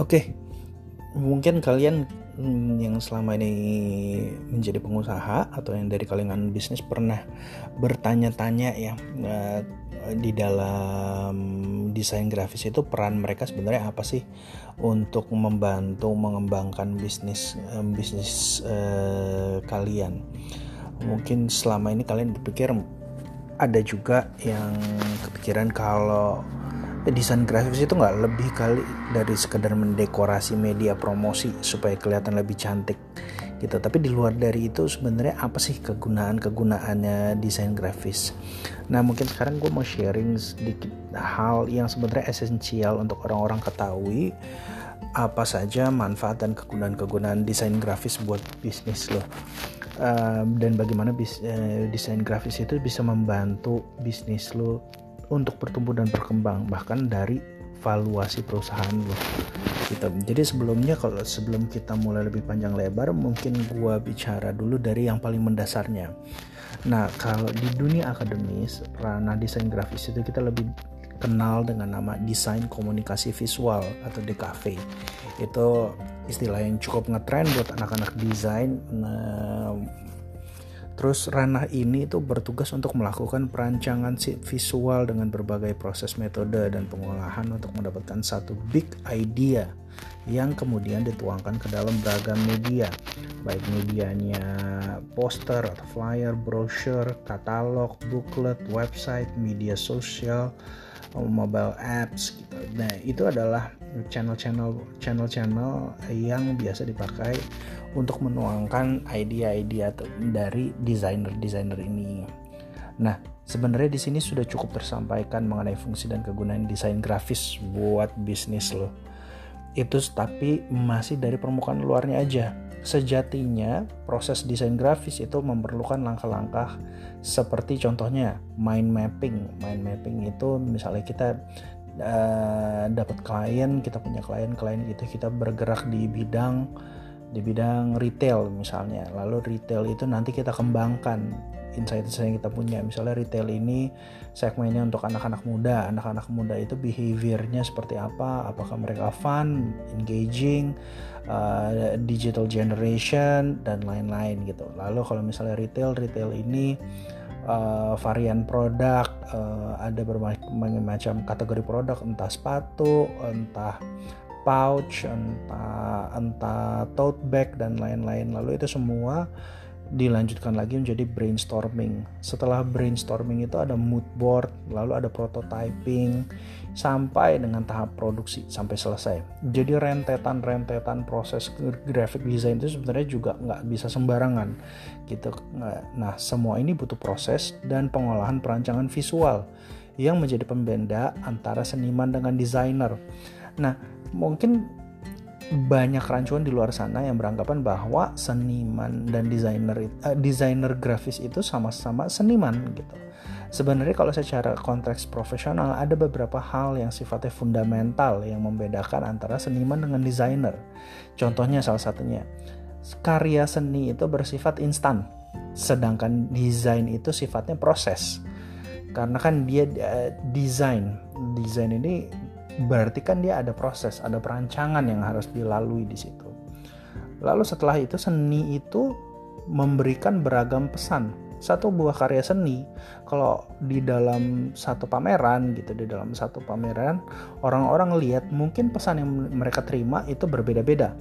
Oke, mungkin kalian hmm, yang selama ini menjadi pengusaha atau yang dari kalangan bisnis pernah bertanya-tanya ya eh, di dalam desain grafis itu peran mereka sebenarnya apa sih untuk membantu mengembangkan bisnis eh, bisnis uh, kalian? Mungkin selama ini kalian berpikir ada juga yang kepikiran kalau desain grafis itu nggak lebih kali dari sekedar mendekorasi media promosi supaya kelihatan lebih cantik gitu. Tapi di luar dari itu sebenarnya apa sih kegunaan kegunaannya desain grafis? Nah mungkin sekarang gue mau sharing sedikit hal yang sebenarnya esensial untuk orang-orang ketahui. Apa saja manfaat dan kegunaan-kegunaan desain grafis buat bisnis lo? Uh, dan bagaimana bis, uh, desain grafis itu bisa membantu bisnis lo untuk bertumbuh dan berkembang bahkan dari valuasi perusahaan lo gitu. Jadi sebelumnya kalau sebelum kita mulai lebih panjang lebar mungkin gua bicara dulu dari yang paling mendasarnya. Nah, kalau di dunia akademis, ranah desain grafis itu kita lebih kenal dengan nama desain komunikasi visual atau DKV. Itu istilah yang cukup ngetren buat anak-anak desain Terus ranah ini itu bertugas untuk melakukan perancangan visual dengan berbagai proses metode dan pengolahan untuk mendapatkan satu big idea yang kemudian dituangkan ke dalam beragam media, baik medianya poster atau flyer, brochure, katalog, booklet, website, media sosial, mobile apps gitu. Nah, itu adalah channel-channel channel-channel yang biasa dipakai untuk menuangkan ide-ide dari desainer-desainer ini. Nah, sebenarnya di sini sudah cukup tersampaikan mengenai fungsi dan kegunaan desain grafis buat bisnis lo. Itu tapi masih dari permukaan luarnya aja Sejatinya, proses desain grafis itu memerlukan langkah-langkah seperti contohnya mind mapping. Mind mapping itu misalnya kita uh, dapat klien, kita punya klien, klien itu kita bergerak di bidang di bidang retail misalnya. Lalu retail itu nanti kita kembangkan insight-insight yang kita punya. Misalnya retail ini segmennya untuk anak-anak muda. Anak-anak muda itu behaviornya seperti apa? Apakah mereka fun engaging uh, digital generation dan lain-lain gitu. Lalu kalau misalnya retail retail ini uh, varian produk uh, ada berbagai macam kategori produk. Entah sepatu entah pouch entah entah tote bag dan lain-lain lalu itu semua dilanjutkan lagi menjadi brainstorming. Setelah brainstorming itu ada mood board, lalu ada prototyping sampai dengan tahap produksi sampai selesai. Jadi rentetan-rentetan proses graphic design itu sebenarnya juga nggak bisa sembarangan gitu. Nah semua ini butuh proses dan pengolahan perancangan visual yang menjadi pembeda antara seniman dengan desainer. Nah mungkin banyak rancuan di luar sana yang beranggapan bahwa seniman dan desainer uh, desainer grafis itu sama-sama seniman gitu. Sebenarnya kalau secara konteks profesional ada beberapa hal yang sifatnya fundamental yang membedakan antara seniman dengan desainer. Contohnya salah satunya karya seni itu bersifat instan, sedangkan desain itu sifatnya proses. Karena kan dia uh, desain, desain ini berarti kan dia ada proses, ada perancangan yang harus dilalui di situ. Lalu setelah itu seni itu memberikan beragam pesan. Satu buah karya seni, kalau di dalam satu pameran gitu, di dalam satu pameran orang-orang lihat mungkin pesan yang mereka terima itu berbeda-beda.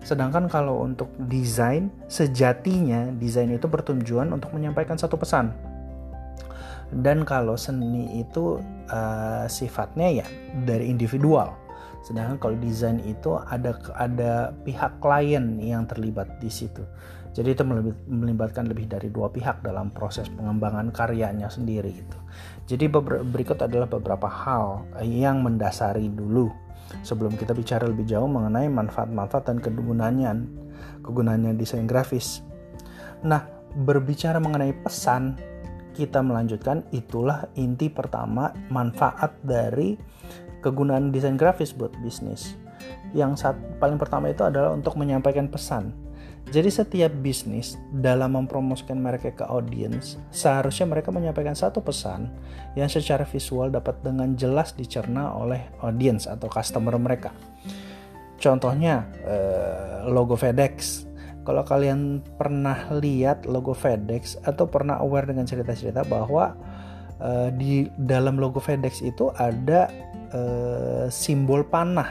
Sedangkan kalau untuk desain, sejatinya desain itu bertujuan untuk menyampaikan satu pesan dan kalau seni itu uh, sifatnya ya dari individual. Sedangkan kalau desain itu ada ada pihak klien yang terlibat di situ. Jadi itu melibatkan lebih dari dua pihak dalam proses pengembangan karyanya sendiri itu. Jadi berikut adalah beberapa hal yang mendasari dulu. Sebelum kita bicara lebih jauh mengenai manfaat-manfaat dan kegunaannya kegunaannya desain grafis. Nah berbicara mengenai pesan kita melanjutkan itulah inti pertama manfaat dari kegunaan desain grafis buat bisnis. Yang saat, paling pertama itu adalah untuk menyampaikan pesan. Jadi setiap bisnis dalam mempromosikan mereka ke audiens, seharusnya mereka menyampaikan satu pesan yang secara visual dapat dengan jelas dicerna oleh audiens atau customer mereka. contohnya uh, logo FedEx kalau kalian pernah lihat logo FedEx atau pernah aware dengan cerita-cerita bahwa uh, di dalam logo FedEx itu ada uh, simbol panah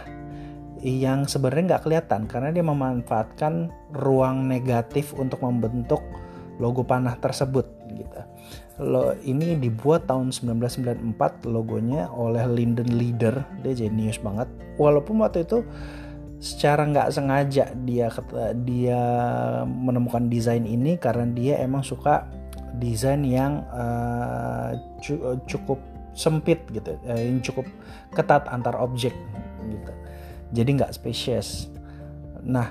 yang sebenarnya nggak kelihatan karena dia memanfaatkan ruang negatif untuk membentuk logo panah tersebut gitu. Lo ini dibuat tahun 1994 logonya oleh Linden Leader, dia jenius banget. Walaupun waktu itu secara nggak sengaja dia dia menemukan desain ini karena dia emang suka desain yang uh, cukup sempit gitu, uh, yang cukup ketat antar objek gitu. Jadi nggak spesies. Nah,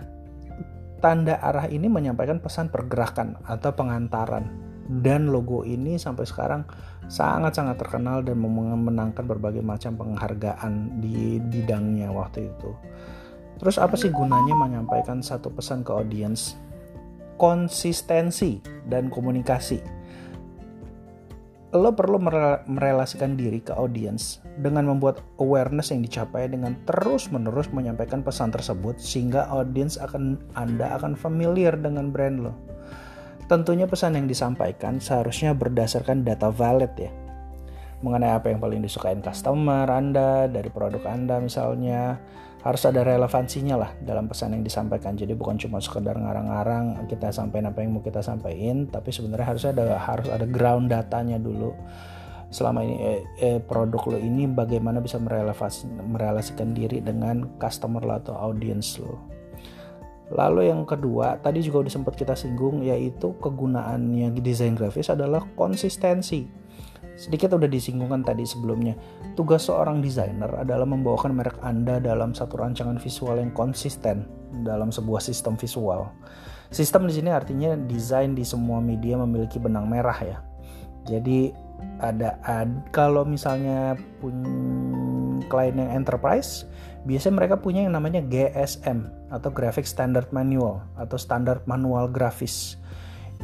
tanda arah ini menyampaikan pesan pergerakan atau pengantaran dan logo ini sampai sekarang sangat-sangat terkenal dan memenangkan berbagai macam penghargaan di bidangnya waktu itu. Terus apa sih gunanya menyampaikan satu pesan ke audiens? Konsistensi dan komunikasi. Lo perlu merelasikan diri ke audiens dengan membuat awareness yang dicapai dengan terus-menerus menyampaikan pesan tersebut sehingga audiens akan Anda akan familiar dengan brand lo. Tentunya pesan yang disampaikan seharusnya berdasarkan data valid ya. Mengenai apa yang paling disukain customer Anda dari produk Anda misalnya, harus ada relevansinya lah dalam pesan yang disampaikan. Jadi bukan cuma sekedar ngarang-ngarang kita sampaikan apa yang mau kita sampaikan tapi sebenarnya harus ada harus ada ground datanya dulu. Selama ini eh, eh, produk lo ini bagaimana bisa merelasikan diri dengan customer lo atau audience lo. Lalu yang kedua tadi juga udah sempat kita singgung yaitu kegunaannya desain grafis adalah konsistensi Sedikit udah disinggungkan tadi sebelumnya. Tugas seorang desainer adalah membawakan merek Anda dalam satu rancangan visual yang konsisten dalam sebuah sistem visual. Sistem di sini artinya desain di semua media memiliki benang merah ya. Jadi ada ad, kalau misalnya pun klien yang enterprise, biasanya mereka punya yang namanya GSM atau Graphic Standard Manual atau standar manual grafis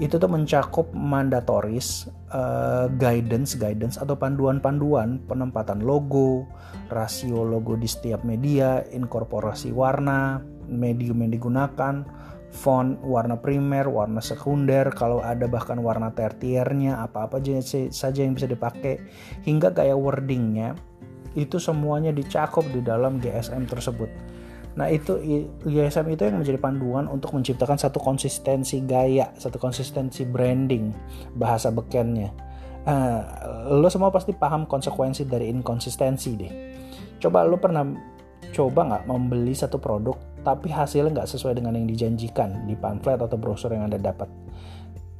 itu tuh mencakup mandatoris uh, guidance guidance atau panduan-panduan penempatan logo, rasio logo di setiap media, inkorporasi warna, medium yang digunakan, font, warna primer, warna sekunder, kalau ada bahkan warna tertiernya, apa-apa saja yang bisa dipakai, hingga gaya wordingnya, itu semuanya dicakup di dalam GSM tersebut. Nah itu ISM itu yang menjadi panduan untuk menciptakan satu konsistensi gaya, satu konsistensi branding bahasa bekennya. Uh, lo semua pasti paham konsekuensi dari inkonsistensi deh. Coba lo pernah coba nggak membeli satu produk tapi hasilnya nggak sesuai dengan yang dijanjikan di pamflet atau brosur yang anda dapat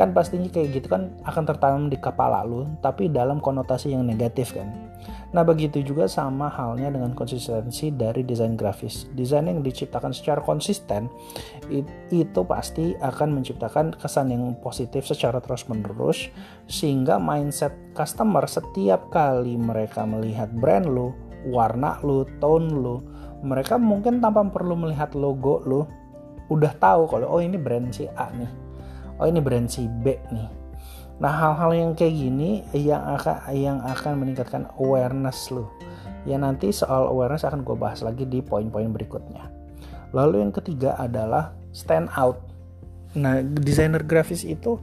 kan pastinya kayak gitu kan akan tertanam di kepala lu tapi dalam konotasi yang negatif kan. Nah begitu juga sama halnya dengan konsistensi dari desain grafis. Desain yang diciptakan secara konsisten itu pasti akan menciptakan kesan yang positif secara terus menerus sehingga mindset customer setiap kali mereka melihat brand lu warna lu tone lu mereka mungkin tanpa perlu melihat logo lu udah tahu kalau oh ini brand si A nih oh ini brand si B nih. Nah hal-hal yang kayak gini yang akan yang akan meningkatkan awareness lo ya nanti soal awareness akan gue bahas lagi di poin-poin berikutnya. Lalu yang ketiga adalah stand out. Nah desainer grafis itu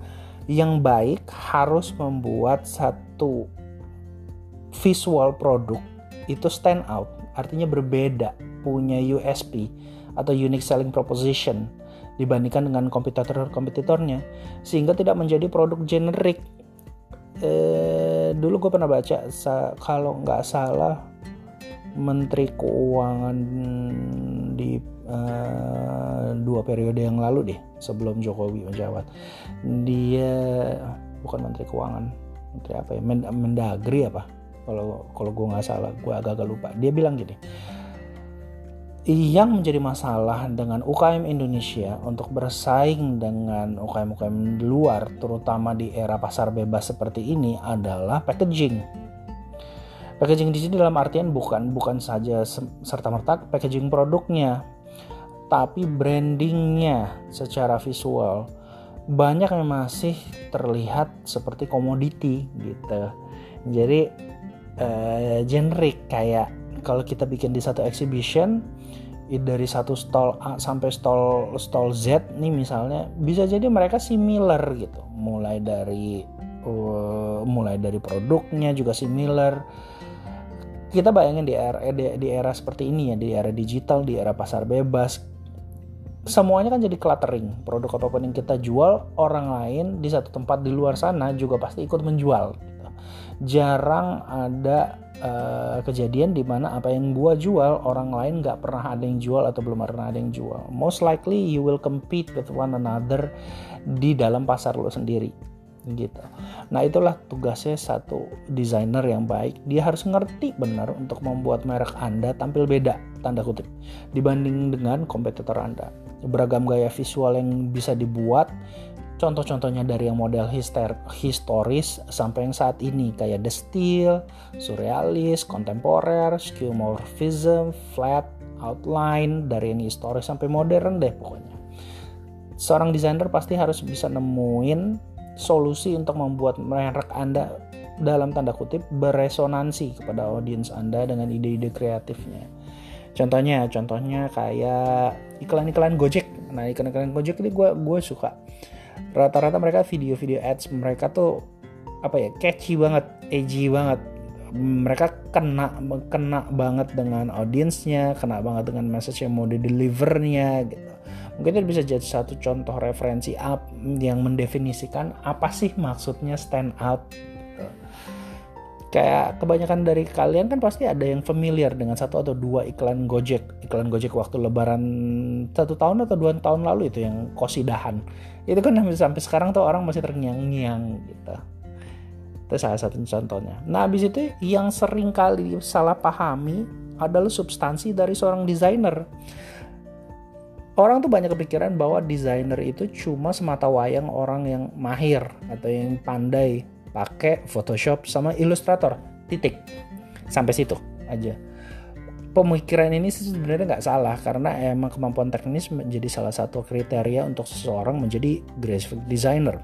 yang baik harus membuat satu visual produk itu stand out. Artinya berbeda punya USP atau unique selling proposition dibandingkan dengan kompetitor-kompetitornya sehingga tidak menjadi produk generik. Eh, dulu gue pernah baca kalau nggak salah Menteri Keuangan di uh, dua periode yang lalu deh sebelum Jokowi menjabat dia bukan Menteri Keuangan Menteri apa ya Mendagri apa? Kalau kalau gue nggak salah gue agak-agak lupa. Dia bilang gini yang menjadi masalah dengan UKM Indonesia untuk bersaing dengan UKM-UKM luar, terutama di era pasar bebas seperti ini adalah packaging. Packaging di sini dalam artian bukan bukan saja serta merta packaging produknya, tapi brandingnya secara visual banyak yang masih terlihat seperti komoditi gitu. Jadi eh, generik kayak kalau kita bikin di satu exhibition dari satu stall A sampai stall stall Z nih misalnya bisa jadi mereka similar gitu. Mulai dari uh, mulai dari produknya juga similar. Kita bayangin di era di, di era seperti ini ya di era digital di era pasar bebas. Semuanya kan jadi cluttering. Produk apa pun yang kita jual orang lain di satu tempat di luar sana juga pasti ikut menjual. Jarang ada uh, kejadian di mana apa yang gua jual orang lain nggak pernah ada yang jual atau belum pernah ada yang jual. Most likely you will compete with one another di dalam pasar lo sendiri gitu. Nah itulah tugasnya satu desainer yang baik. Dia harus ngerti benar untuk membuat merek Anda tampil beda tanda kutip dibanding dengan kompetitor Anda. Beragam gaya visual yang bisa dibuat Contoh-contohnya dari yang model hister, historis sampai yang saat ini kayak The Steel, Surrealis, Kontemporer, Skeuomorphism, Flat, Outline, dari yang historis sampai modern deh pokoknya. Seorang desainer pasti harus bisa nemuin solusi untuk membuat merek Anda dalam tanda kutip beresonansi kepada audiens Anda dengan ide-ide kreatifnya. Contohnya, contohnya kayak iklan-iklan Gojek. Nah, iklan-iklan Gojek ini gue gue suka rata-rata mereka video-video ads mereka tuh apa ya catchy banget, edgy banget. Mereka kena kena banget dengan audiensnya, kena banget dengan message yang mau di delivernya gitu. Mungkin itu bisa jadi satu contoh referensi up yang mendefinisikan apa sih maksudnya stand out kayak kebanyakan dari kalian kan pasti ada yang familiar dengan satu atau dua iklan Gojek. Iklan Gojek waktu Lebaran satu tahun atau dua tahun lalu itu yang kosidahan. Itu kan sampai sekarang tuh orang masih terngiang-ngiang gitu. Itu salah satu contohnya. Nah habis itu yang sering kali salah pahami adalah substansi dari seorang desainer. Orang tuh banyak kepikiran bahwa desainer itu cuma semata wayang orang yang mahir atau yang pandai pakai Photoshop sama Illustrator. Titik. Sampai situ aja. Pemikiran ini sebenarnya nggak salah karena emang kemampuan teknis menjadi salah satu kriteria untuk seseorang menjadi graphic designer.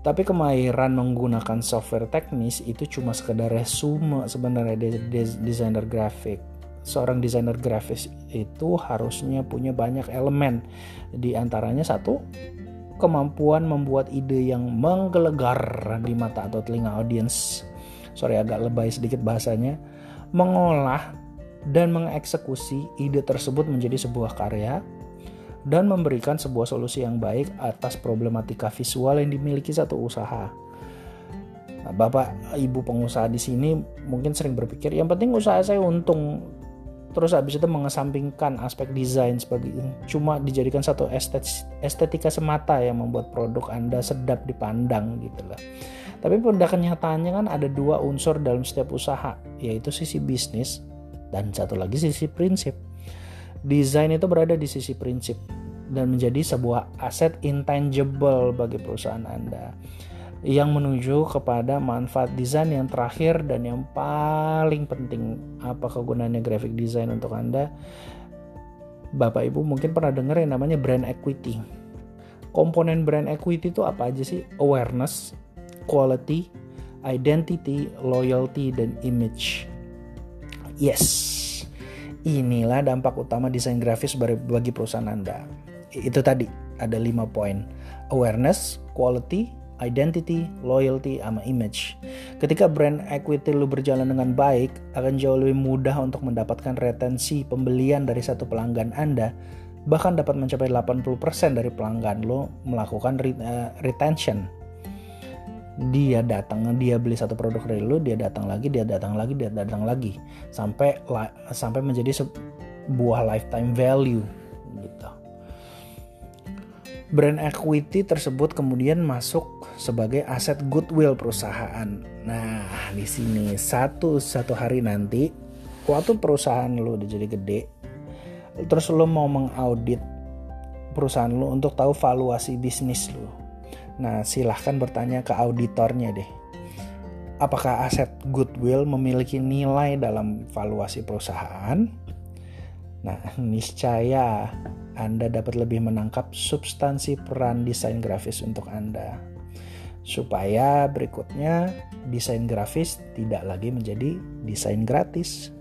Tapi kemahiran menggunakan software teknis itu cuma sekedar resume sebenarnya desainer grafik. Seorang desainer grafis itu harusnya punya banyak elemen. Di antaranya satu kemampuan membuat ide yang menggelegar di mata atau telinga audiens. Sorry agak lebay sedikit bahasanya. Mengolah dan mengeksekusi ide tersebut menjadi sebuah karya dan memberikan sebuah solusi yang baik atas problematika visual yang dimiliki satu usaha. Nah, Bapak Ibu pengusaha di sini mungkin sering berpikir yang penting usaha saya untung terus habis itu mengesampingkan aspek desain sebagai cuma dijadikan satu estetika semata yang membuat produk Anda sedap dipandang gitu lah. Tapi pada kenyataannya kan ada dua unsur dalam setiap usaha, yaitu sisi bisnis dan satu lagi sisi prinsip. Desain itu berada di sisi prinsip dan menjadi sebuah aset intangible bagi perusahaan Anda yang menuju kepada manfaat desain yang terakhir dan yang paling penting. Apa kegunaannya graphic design untuk Anda? Bapak Ibu mungkin pernah dengar yang namanya brand equity. Komponen brand equity itu apa aja sih? Awareness quality identity loyalty dan image. Yes inilah dampak utama desain grafis bagi perusahaan Anda. Itu tadi ada lima poin. Awareness quality identity, loyalty, sama image. Ketika brand equity lu berjalan dengan baik, akan jauh lebih mudah untuk mendapatkan retensi pembelian dari satu pelanggan Anda, bahkan dapat mencapai 80% dari pelanggan lo melakukan uh, retention. Dia datang, dia beli satu produk dari lo, dia datang lagi, dia datang lagi, dia datang lagi, sampai sampai menjadi sebuah lifetime value gitu brand equity tersebut kemudian masuk sebagai aset goodwill perusahaan. Nah, di sini satu satu hari nanti waktu perusahaan lo udah jadi gede, terus lo mau mengaudit perusahaan lo untuk tahu valuasi bisnis lo. Nah, silahkan bertanya ke auditornya deh. Apakah aset goodwill memiliki nilai dalam valuasi perusahaan? Nah, niscaya Anda dapat lebih menangkap substansi peran desain grafis untuk Anda. Supaya berikutnya desain grafis tidak lagi menjadi desain gratis.